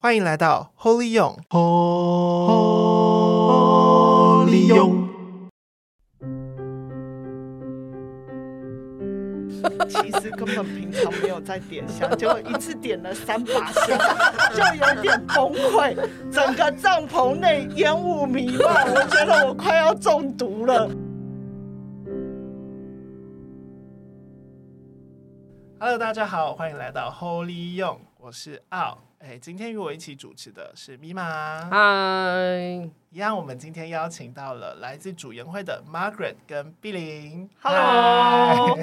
欢迎来到 Holy 勇，Holy 勇。其实根本平常没有在点香，结果一次点了三把香，就有点崩溃。整个帐篷内烟雾弥漫，我觉得我快要中毒了。Hello，大家好，欢迎来到 Holy 勇，我是奥。哎，今天与我一起主持的是咪玛。嗨，一样，我们今天邀请到了来自主研会的 Margaret 跟碧玲。Hello。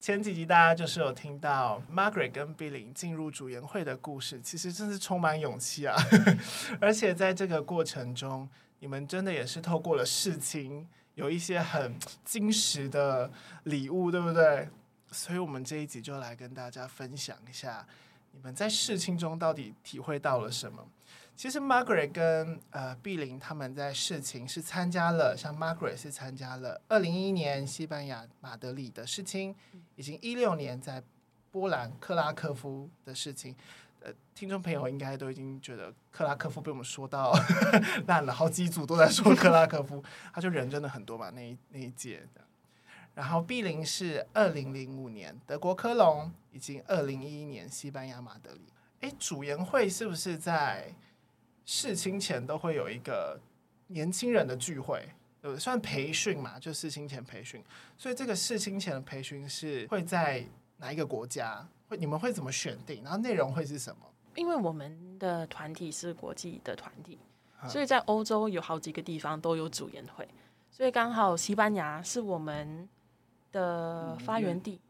前几集大家就是有听到 Margaret 跟碧玲进入主研会的故事，其实真是充满勇气啊！而且在这个过程中，你们真的也是透过了事情，有一些很精实的礼物，对不对？所以，我们这一集就来跟大家分享一下。你们在世青中到底体会到了什么？其实 Margaret 跟呃碧玲他们在世青是参加了，像 Margaret 是参加了二零一一年西班牙马德里的世青，已经一六年在波兰克拉科夫的事情。呃，听众朋友应该都已经觉得克拉科夫被我们说到 烂了，好几组都在说克拉科夫，他就人真的很多嘛，那一那一届的。然后 B 零是二零零五年德国科隆，以及二零一一年西班牙马德里。哎，主研会是不是在世青前都会有一个年轻人的聚会？对不对？算培训嘛，就世青前培训。所以这个世青前的培训是会在哪一个国家？会你们会怎么选定？然后内容会是什么？因为我们的团体是国际的团体，所以在欧洲有好几个地方都有主研会，所以刚好西班牙是我们。的发源地，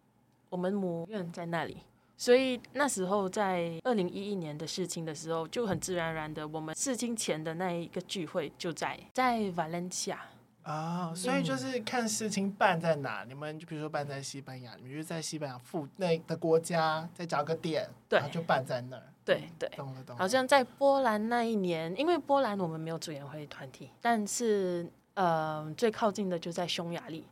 我们母院在那里，所以那时候在二零一一年的事情的时候，就很自然而然的，我们事情前的那一个聚会就在在 Valencia 啊，所以就是看事情办在哪，你们就比如说办在西班牙，你们就在西班牙附那的国家再找个点，对，就办在那儿，对对，懂了懂了。好像在波兰那一年，因为波兰我们没有主研会团体，但是呃最靠近的就在匈牙利。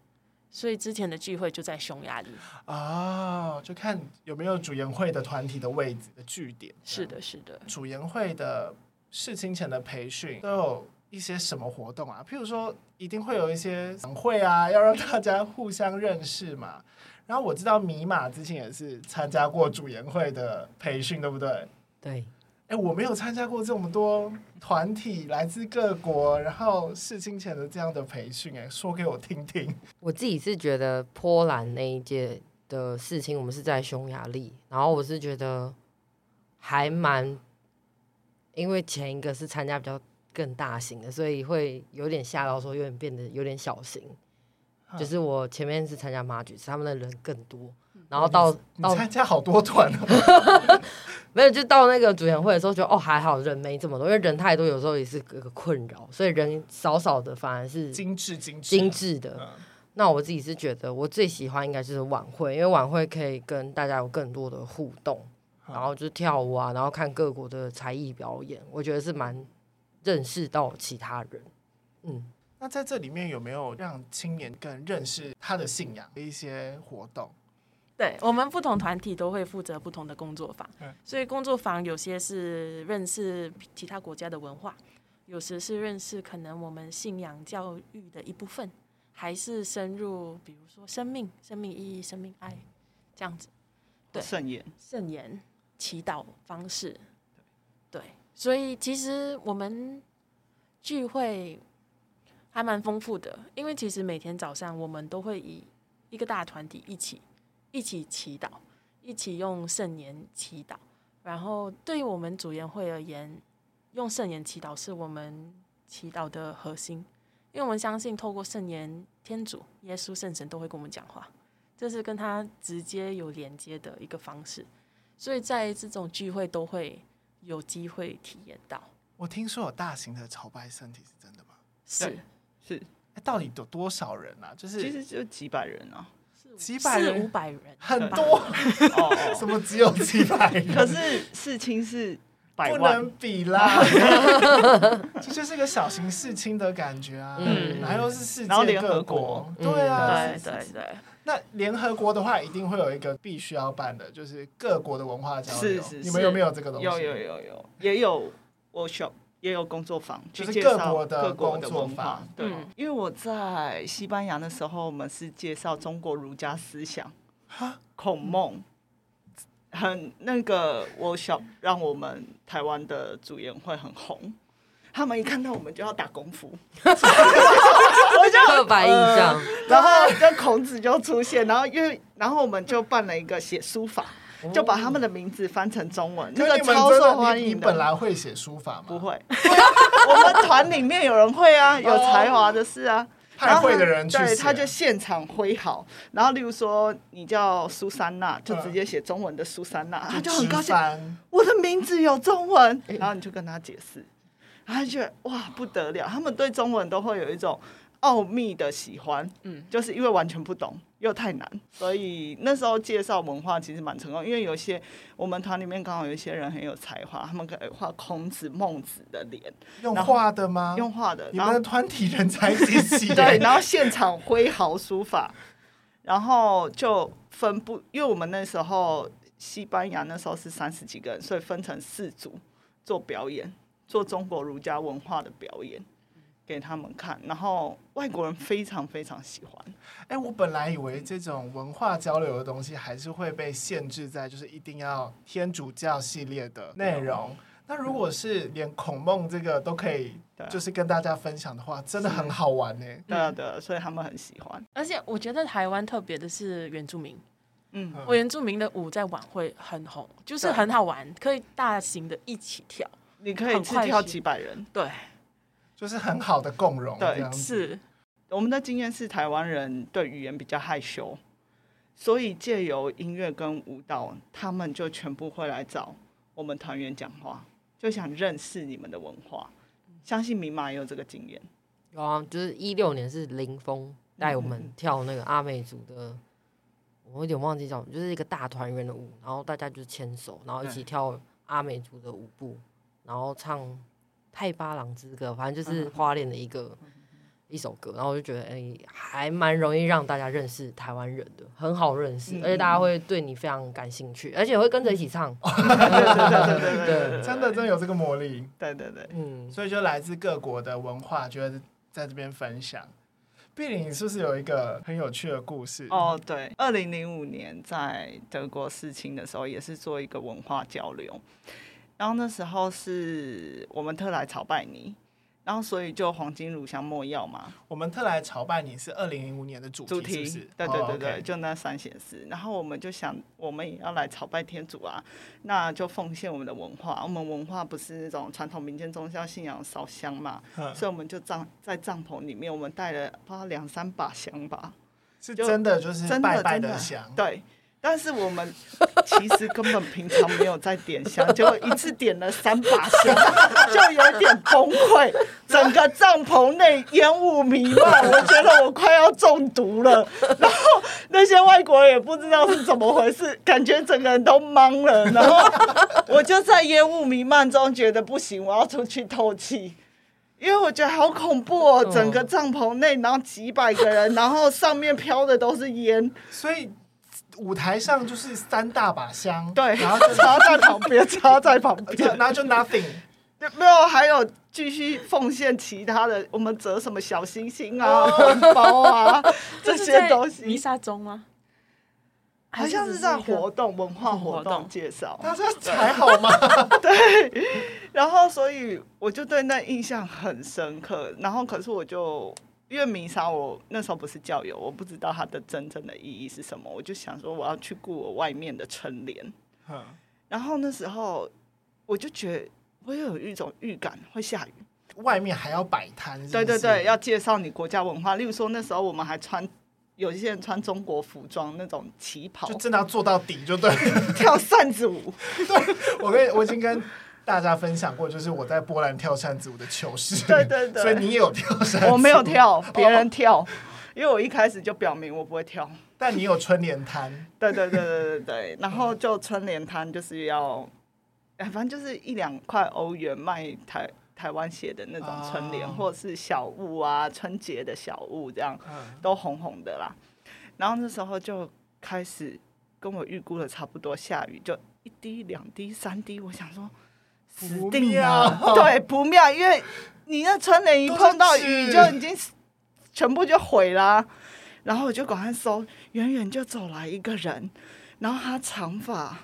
所以之前的聚会就在匈牙利哦，就看有没有主研会的团体的位置的据点。是的，是的。主研会的事情前的培训都有一些什么活动啊？譬如说，一定会有一些晚会啊，要让大家互相认识嘛。然后我知道米玛之前也是参加过主研会的培训，对不对？对。哎，我没有参加过这么多团体来自各国，然后世青前的这样的培训，哎，说给我听听。我自己是觉得波兰那一届的事情，我们是在匈牙利，然后我是觉得还蛮，因为前一个是参加比较更大型的，所以会有点吓到，说有点变得有点小型。就是我前面是参加马举，他们的人更多。然后到到参加好多团哦，没有就到那个主演会的时候，觉得哦还好人没这么多，因为人太多有时候也是个困扰，所以人少少的反而是精致精致精致的。那我自己是觉得我最喜欢应该就是晚会，因为晚会可以跟大家有更多的互动，然后就是跳舞啊，然后看各国的才艺表演，我觉得是蛮认识到其他人。嗯，那在这里面有没有让青年更认识他的信仰的一些活动？对，我们不同团体都会负责不同的工作坊，所以工作坊有些是认识其他国家的文化，有时是认识可能我们信仰教育的一部分，还是深入，比如说生命、生命意义、生命爱这样子。对，圣言、圣言、祈祷方式。对，所以其实我们聚会还蛮丰富的，因为其实每天早上我们都会以一个大团体一起。一起祈祷，一起用圣言祈祷。然后，对于我们主研会而言，用圣言祈祷是我们祈祷的核心，因为我们相信透过圣言，天主、耶稣、圣神都会跟我们讲话，这是跟他直接有连接的一个方式。所以在这种聚会都会有机会体验到。我听说有大型的朝拜圣体，是真的吗？是是，到底有多少人啊？就是其实就几百人啊。几百人，四五百人，很多。哦，什么只有几百人？可是世青是百万，不能比啦。这就是一个小型世青的感觉啊。嗯，然后又是世界各国，对啊，对对对。那联合国的话，一定会有一个必须要办的，就是各国的文化交流。是是是你们有没有这个东西？有有有有，也有 workshop，也有工作坊，就是去介绍各国的各国的工作文化坊。对。嗯，因为我在西班牙的时候，我们是介绍中国儒家思想，孔孟，很那个 workshop 让我们台湾的主演会很红。他们一看到我们就要打功夫，我 就刻板印象，然后跟孔子就出现，然后因为然后我们就办了一个写书法，就把他们的名字翻成中文，那个超受欢迎的。本来会写书法吗？不会，我们团里面有人会啊，有才华的是啊。派会的人去对，他就现场挥毫，然后例如说你叫苏珊娜，就直接写中文的苏珊娜，他就很高兴，我的名字有中文，然后你就跟他解释，然后他就觉得哇不得了，他们对中文都会有一种奥秘的喜欢，嗯，就是因为完全不懂又太难，所以那时候介绍文化其实蛮成功，因为有些我们团里面刚好有一些人很有才华，他们可以画孔子、孟子的脸，用画的吗？用画的，然后你们的团体人才济济。对，然后现场挥毫书法，然后就分布，因为我们那时候西班牙那时候是三十几个人，所以分成四组做表演，做中国儒家文化的表演给他们看，然后外国人非常非常喜欢。哎、我本来以为这种文化交流的东西还是会被限制在就是一定要天主教系列的内容。那如果是连孔孟这个都可以，就是跟大家分享的话，真的很好玩呢。对啊，对啊，所以他们很喜欢。而且我觉得台湾特别的是原住民，嗯，我原住民的舞在晚会很红，就是很好玩，可以大型的一起跳。你可以一次跳几百人。对，就是很好的共融，对。是我们的经验是，台湾人对语言比较害羞，所以借由音乐跟舞蹈，他们就全部会来找我们团员讲话，就想认识你们的文化。相信明马也有这个经验。有啊，就是一六年是林峰带我们跳那个阿美族的，我有点忘记叫什么，就是一个大团圆的舞，然后大家就牵手，然后一起跳阿美族的舞步，然后唱《泰巴郎之歌》，反正就是花莲的一个一首歌，然后我就觉得哎、欸，还蛮容易让大家认识台湾人的，很好认识，而且大家会对你非常感兴趣，而且会跟着一起唱，对对对真的真的有这个魔力，对对对。嗯，所以就来自各国的文化，觉得在这边分享。碧玲，你是不是有一个很有趣的故事？哦，对，二零零五年在德国世青的时候，也是做一个文化交流，然后那时候是我们特来朝拜你。然后，所以就黄金乳香没药嘛。我们特来朝拜你是二零零五年的主题，主题是不是？对对对对，就那三显示。然后我们就想，我们也要来朝拜天主啊，那就奉献我们的文化。我们文化不是那种传统民间宗教信仰烧香嘛，嗯所以我们就帐在帐篷里面，我们带了不知道两三把香吧，是真的就是拜拜真的香。对。但是我们其实根本平常没有在点香，结果一次点了三把香，就有点崩溃，整个帐篷内烟雾弥漫，我觉得我快要中毒了。然后那些外国人也不知道是怎么回事，感觉整个人都懵了。然后我就在烟雾弥漫中觉得不行，我要出去透气。因为我觉得好恐怖哦，整个帐篷内，然后几百个人，然后上面飘的都是烟。所以舞台上就是三大把香，对，然后就插在旁边，插在旁边，然后就 nothing，没有，还有继续奉献其他的，我们折什么小星星啊、红包啊这些东西弥西，撒中吗？好像是在活动文化活动介绍，他说才好吗？对，然后所以我就对那印象很深刻，然后可是我就。因为明沙，我那时候不是教友，我不知道它的真正的意义是什么，我就想说我要去顾我外面的春联。嗯然后那时候我就觉得我有一种预感会下雨。外面还要摆摊对对对，要介绍你国家文化。例如说那时候我们还穿，有一些人穿中国服装那种旗袍，就真的要做到底就对。跳扇子舞。对我跟我已经跟大家分享过，就是我在波兰跳扇子舞的糗事。对对对所以你也有跳扇子舞？我没有跳，别人跳，因为我一开始就表明我不会跳。但你有春联摊。对对对对对对，然后就春联摊就是要，哎，反正就是一两块欧元卖台台湾写的那种春联，哦或者是小物啊，春节的小物这样，嗯都红红的啦。然后那时候就开始跟我预估的差不多，下雨就一滴、两滴、三滴，我想说死定了，对，不妙，因为你那窗帘一碰到雨就已经全部就毁了。然后我就赶快搜，远远就走来一个人，然后他长发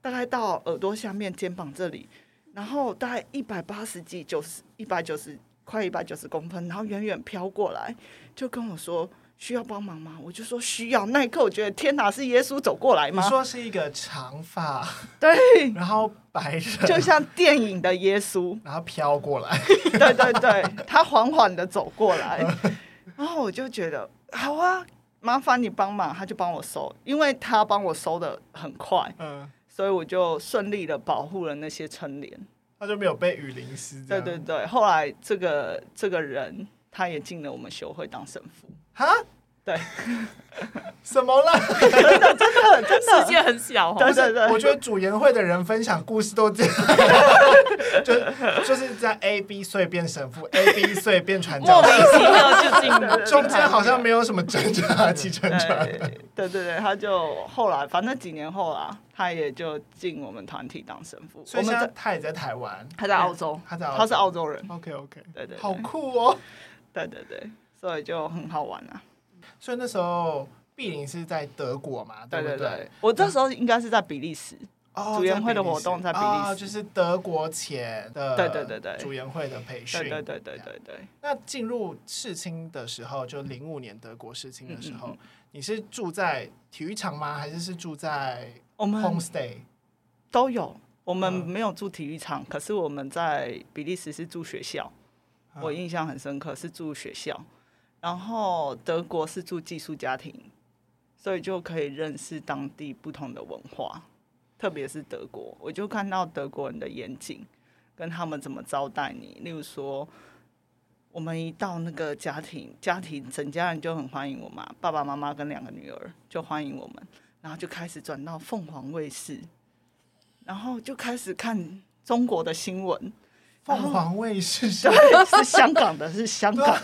大概到耳朵下面、肩膀这里。然后大概一百八十几、九十、一百九十，快一百九十公分，然后远远飘过来，就跟我说需要帮忙吗？我就说需要。那一刻我觉得天哪，是耶稣走过来吗？你说是一个长发，对，然后白人，就像电影的耶稣，然后飘过来，对对对，他缓缓的走过来，然后我就觉得好啊，麻烦你帮忙，他就帮我收，因为他帮我收的很快，嗯。所以我就顺利的保护了那些春联，他就没有被雨淋湿。对对对，后来这个这个人他也进了我们修会当神父。哈？对，什么了？真的真的真的，世界很小。对对对，我觉得主研会的人分享故事都这样，就就是在 A B 岁变神父，A B 岁变传教士，莫名其妙就进了，中间好像没有什么挣扎，起承转。对对对，他就后来反正几年后啦，他也就进我们团体当神父。所以现在他也在台湾，他在澳洲，他在他是澳洲人。OK OK，对对，好酷哦。对对对，所以就很好玩啊。所以那时候碧玲是在德国嘛？对对对，我这时候应该是在比利时，哦主研会的活动在比利时，哦就是德国前的对对对对主研会的培训，对对对对对。那进入世青的时候，就零五年德国世青的时候，你是住在体育场吗？还是是住在我们 homestay 都有？我们没有住体育场，可是我们在比利时是住学校，我印象很深刻，是住学校。然后德国是住寄宿家庭，所以就可以认识当地不同的文化，特别是德国，我就看到德国人的严谨，跟他们怎么招待你。例如说，我们一到那个家庭，家庭整家人就很欢迎我嘛，爸爸妈妈跟两个女儿就欢迎我们，然后就开始转到凤凰卫视，然后就开始看中国的新闻。凤凰卫视是是香港的，是香港的。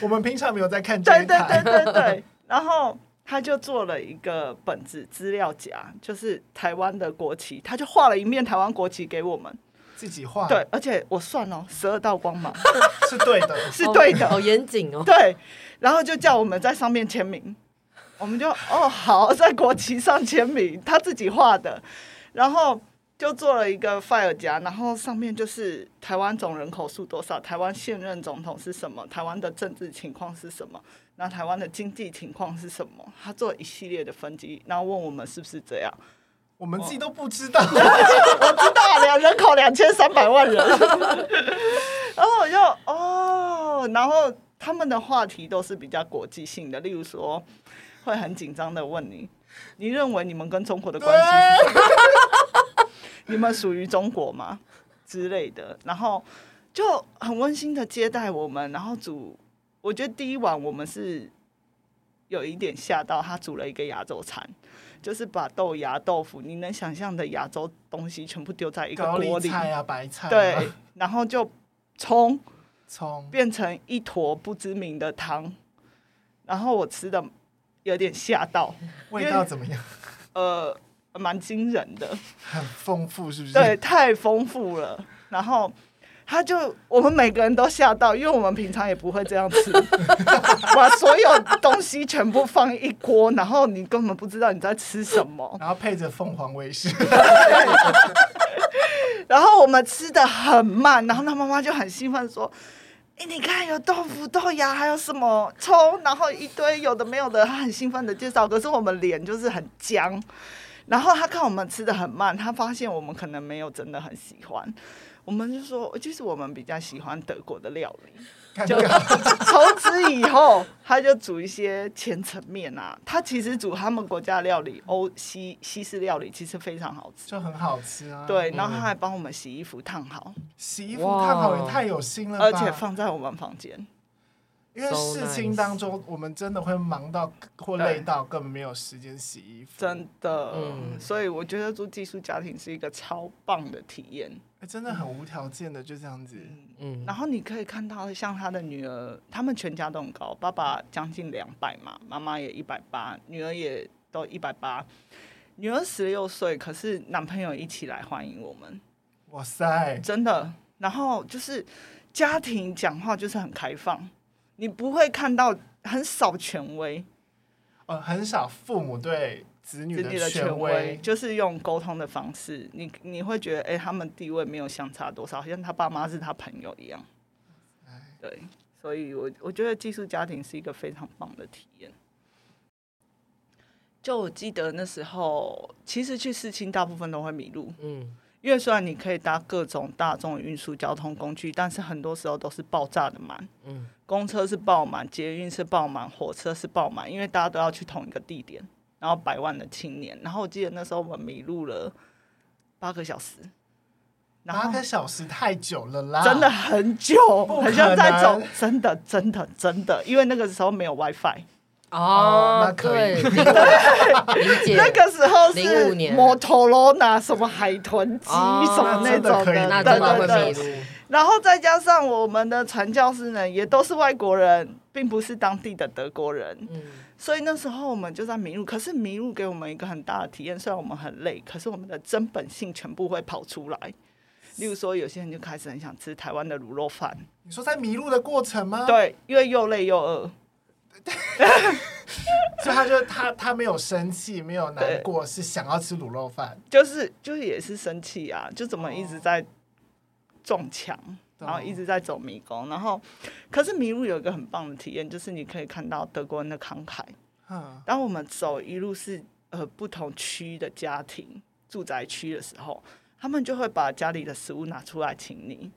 我们平常没有在看这一台。对对对对对。然后他就做了一个本子资料夹，就是台湾的国旗，他就画了一面台湾国旗给我们自己画。对，而且我算了，十二道光芒 是对的，是对的，好严谨哦。对，然后就叫我们在上面签名，我们就哦好，在国旗上签名，他自己画的，然后。就做了一个 file 夹，然后上面就是台湾总人口数多少，台湾现任总统是什么，台湾的政治情况是什么，那台湾的经济情况是什么？他做一系列的分析，然后问我们是不是这样，我们自己都不知道。我知道，两人口两千三百万人。然后我就哦，然后他们的话题都是比较国际性的，例如说会很紧张的问你，你认为你们跟中国的关系 你们属于中国吗？之类的，然后就很温馨的接待我们，然后煮，我觉得第一晚我们是有一点吓到，他煮了一个亚洲餐，就是把豆芽、豆腐，你能想象的亚洲东西全部丢在一个锅里，菜啊，白菜啊，对，然后就冲冲变成一坨不知名的汤，然后我吃的有点吓到，味道怎么样？呃。蛮惊人的，很丰富，是不是？对，太丰富了。然后他就我们每个人都吓到，因为我们平常也不会这样吃，把所有东西全部放一锅，然后你根本不知道你在吃什么。然后配着凤凰卫视，然后我们吃的很慢，然后他妈妈就很兴奋说：“哎，你看有豆腐、豆芽，还有什么葱，然后一堆有的没有的。”他很兴奋的介绍，可是我们脸就是很僵。然后他看我们吃的很慢，他发现我们可能没有真的很喜欢，我们就说，其实我们比较喜欢德国的料理。就从此以后，他就煮一些千层面啊，他其实煮他们国家料理，欧西西式料理其实非常好吃，就很好吃啊。对，然后他还帮我们洗衣服烫好，洗衣服烫好也太有心了，而且放在我们房间。因为事情当中，我们真的会忙到或累到，根本没有时间洗衣服。真的，嗯，所以我觉得住寄宿家庭是一个超棒的体验。欸，真的很无条件的就这样子。嗯，然后你可以看到，像他的女儿，他们全家都很高，爸爸将近两百嘛，妈妈也一百八，女儿也都一百八。女儿十六岁，可是男朋友一起来欢迎我们。哇塞，真的。然后就是家庭讲话就是很开放，你不会看到很少权威，呃，很少父母对子女的权威，就是用沟通的方式，你你会觉得，哎、欸，他们地位没有相差多少，好像他爸妈是他朋友一样。对，所以我我觉得寄宿家庭是一个非常棒的体验。就我记得那时候，其实去市青大部分都会迷路，嗯，因为虽然你可以搭各种大众运输交通工具，但是很多时候都是爆炸的满，嗯，公车是爆满，捷运是爆满，火车是爆满，因为大家都要去同一个地点，然后百万的青年，然后我记得那时候我们迷路了八个小时，八个小时太久了啦，真的很久，很像在走，真的真的真的，因为那个时候没有 WiFi。哦，那可以。理解。那个时候是摩托罗拉什么海豚机什么那种的，那真的会迷路。然后再加上我们的传教士呢，也都是外国人，并不是当地的德国人。嗯，所以那时候我们就在迷路。可是迷路给我们一个很大的体验，虽然我们很累，可是我们的真本性全部会跑出来。例如说，有些人就开始很想吃台湾的卤肉饭。你说在迷路的过程吗？对，因为又累又饿。所以他就他他没有生气，没有难过，是想要吃卤肉饭，就是就是也是生气啊，就怎么一直在撞墙，然后一直在走迷宫，然后可是迷路有一个很棒的体验，就是你可以看到德国人的慷慨。嗯，当我们走一路是呃不同区的家庭住宅区的时候，他们就会把家里的食物拿出来请你，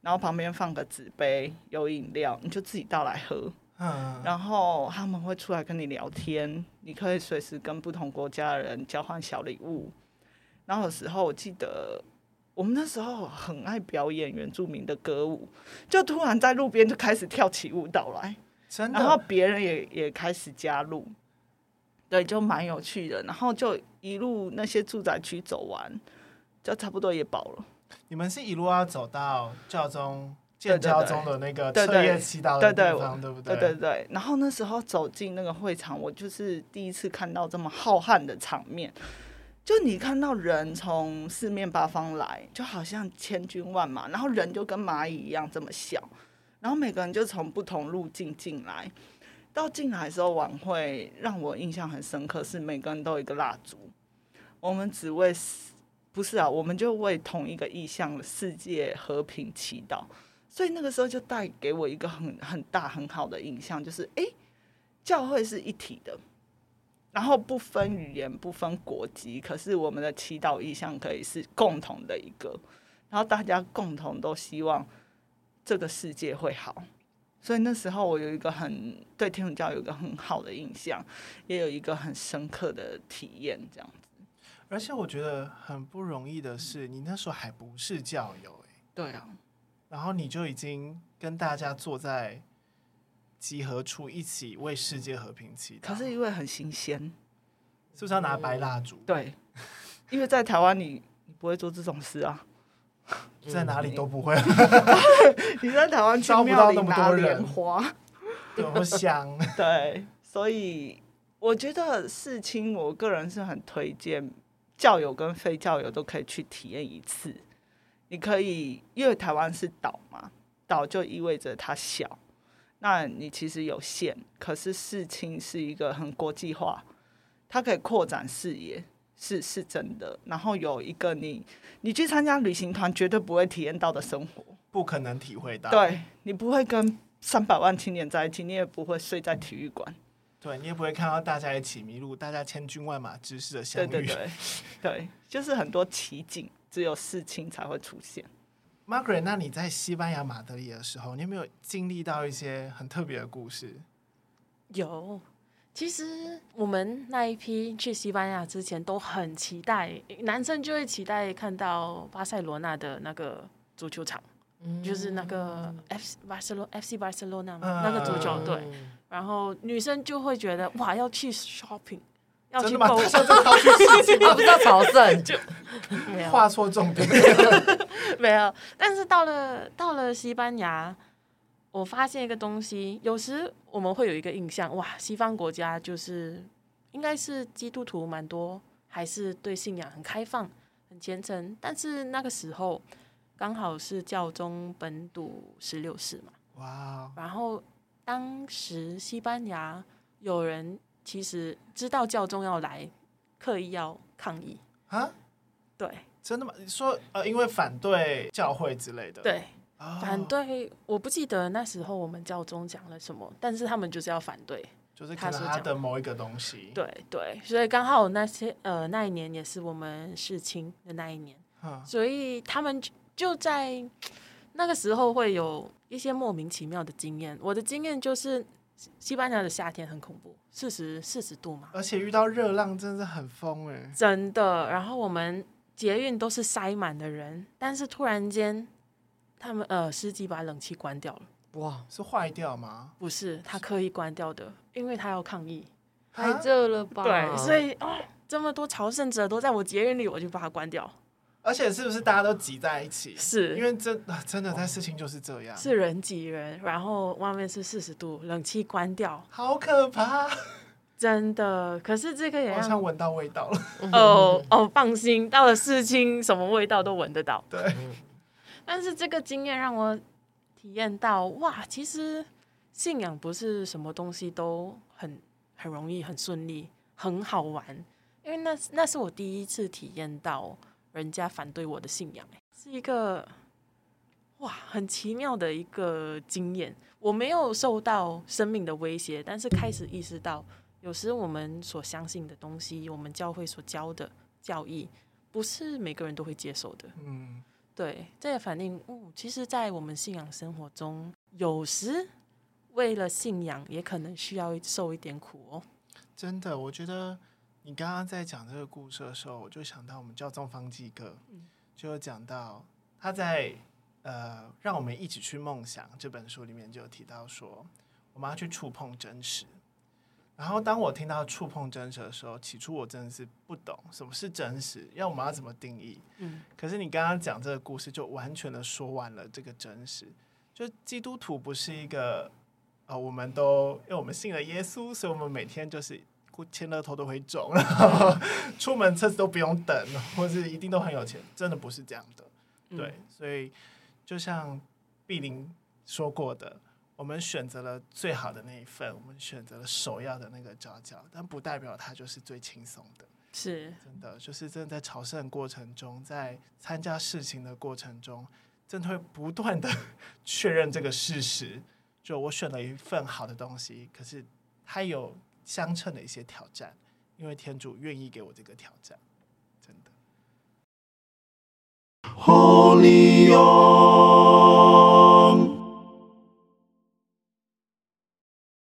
然后旁边放个纸杯，有饮料，你就自己倒来喝。嗯，然后他们会出来跟你聊天，你可以随时跟不同国家的人交换小礼物。然后有时候我记得，我们那时候很爱表演原住民的歌舞，就突然在路边就开始跳起舞蹈来，真的。然后别人也也开始加入，对，就蛮有趣的。然后就一路那些住宅区走完，就差不多也饱了。你们是一路要走到教宗建教宗的那个彻夜祈祷的地方，对不对？对对对。然后那时候走进那个会场，我就是第一次看到这么浩瀚的场面。就你看到人从四面八方来，就好像千军万马，然后人就跟蚂蚁一样这么小，然后每个人就从不同路径进来。到进来的时候，晚会让我印象很深刻，是每个人都有一个蜡烛。我们只为，不是啊，我们就为同一个意向的世界和平祈祷。所以那个时候就带给我一个很很大很好的印象，就是哎，教会是一体的，然后不分语言不分国籍，可是我们的祈祷意向可以是共同的一个，然后大家共同都希望这个世界会好。所以那时候我有一个很对天主教有一个很好的印象，也有一个很深刻的体验，这样子。而且我觉得很不容易的是，你那时候还不是教友，哎，对啊。然后你就已经跟大家坐在集合处一起为世界和平祈祷。可是因为很新鲜，是不是要拿白蜡烛？对，因为在台湾你你不会做这种事啊，在哪里都不会。你在台湾招不到那么多人花，多香。对，所以我觉得世青，我个人是很推荐教友跟非教友都可以去体验一次。你可以，因为台湾是岛嘛，岛就意味着它小，那你其实有限。可是世青是一个很国际化，它可以扩展视野，是是真的。然后有一个你，你去参加旅行团绝对不会体验到的生活，不可能体会到。对，你不会跟三百万青年在一起，你也不会睡在体育馆，对，你也不会看到大家一起迷路，大家千军万马之势的相遇。对对对，对，就是很多奇景。只有世青才会出现。Margaret，那你在西班牙马德里的时候，你有没有经历到一些很特别的故事？有，其实我们那一批去西班牙之前都很期待，男生就会期待看到巴塞罗那的那个足球场，嗯、就是那个 FC 巴塞罗 FC 巴塞罗那那个足球队，嗯、然后女生就会觉得哇，要去 shopping。要去购物，他不知道朝圣，就 画错重点。没有。但是到了到了西班牙，我发现一个东西，有时我们会有一个印象，哇，西方国家就是应该是基督徒蛮多，还是对信仰很开放、很虔诚。但是那个时候刚好是教宗本笃十六世嘛，哇，然后当时西班牙有人其实知道教宗要来，刻意要抗议啊？对，真的吗？你说呃，因为反对教会之类的，对，哦、反对。我不记得那时候我们教宗讲了什么，但是他们就是要反对，就是可能他的某一个东西。对对，所以刚好那些呃那一年也是我们世青的那一年，嗯、所以他们就在那个时候会有一些莫名其妙的经验。我的经验就是。西班牙的夏天很恐怖，四十四十度嘛，而且遇到热浪真的很疯哎，真的。然后我们捷运都是塞满的人，但是突然间，他们呃司机把冷气关掉了。哇，是坏掉吗？不是，他刻意关掉的，因为他要抗议。太热了吧？对，所以哦，这么多朝圣者都在我捷运里，我就把它关掉。而且是不是大家都挤在一起？是因为真真的但事情就是这样，是人挤人，然后外面是四十度，冷气关掉，好可怕，真的。可是这个也好像闻到味道了。哦哦，放心，到了世青，什么味道都闻得到。对，但是这个经验让我体验到，哇，其实信仰不是什么东西都很很容易、很顺利、很好玩，因为那那是我第一次体验到。人家反对我的信仰，是一个哇，很奇妙的一个经验。我没有受到生命的威胁，但是开始意识到，有时我们所相信的东西，我们教会所教的教义，不是每个人都会接受的。嗯，对，这也反映，嗯，其实，在我们信仰生活中，有时为了信仰，也可能需要受一点苦哦。真的，我觉得。你刚刚在讲这个故事的时候，我就想到我们教宗方济各，就有讲到他在呃，让我们一起去梦想这本书里面就有提到说，我们要去触碰真实。然后当我听到触碰真实的时候，起初我真的是不懂什么是真实，要我们要怎么定义？嗯，可是你刚刚讲这个故事，就完全的说完了这个真实。就基督徒不是一个呃，我们都因为我们信了耶稣，所以我们每天就是。签乐头都会中，然后 出门车子都不用等，或是一定都很有钱，真的不是这样的。对，嗯、所以就像碧玲说过的，我们选择了最好的那一份，我们选择了首要的那个佼佼，但不代表它就是最轻松的。是真的，就是真的在朝圣过程中，在参加事情的过程中，真的会不断的确认这个事实。就我选了一份好的东西，可是它有。相称的一些挑战，因为天主愿意给我这个挑战，真的。Holy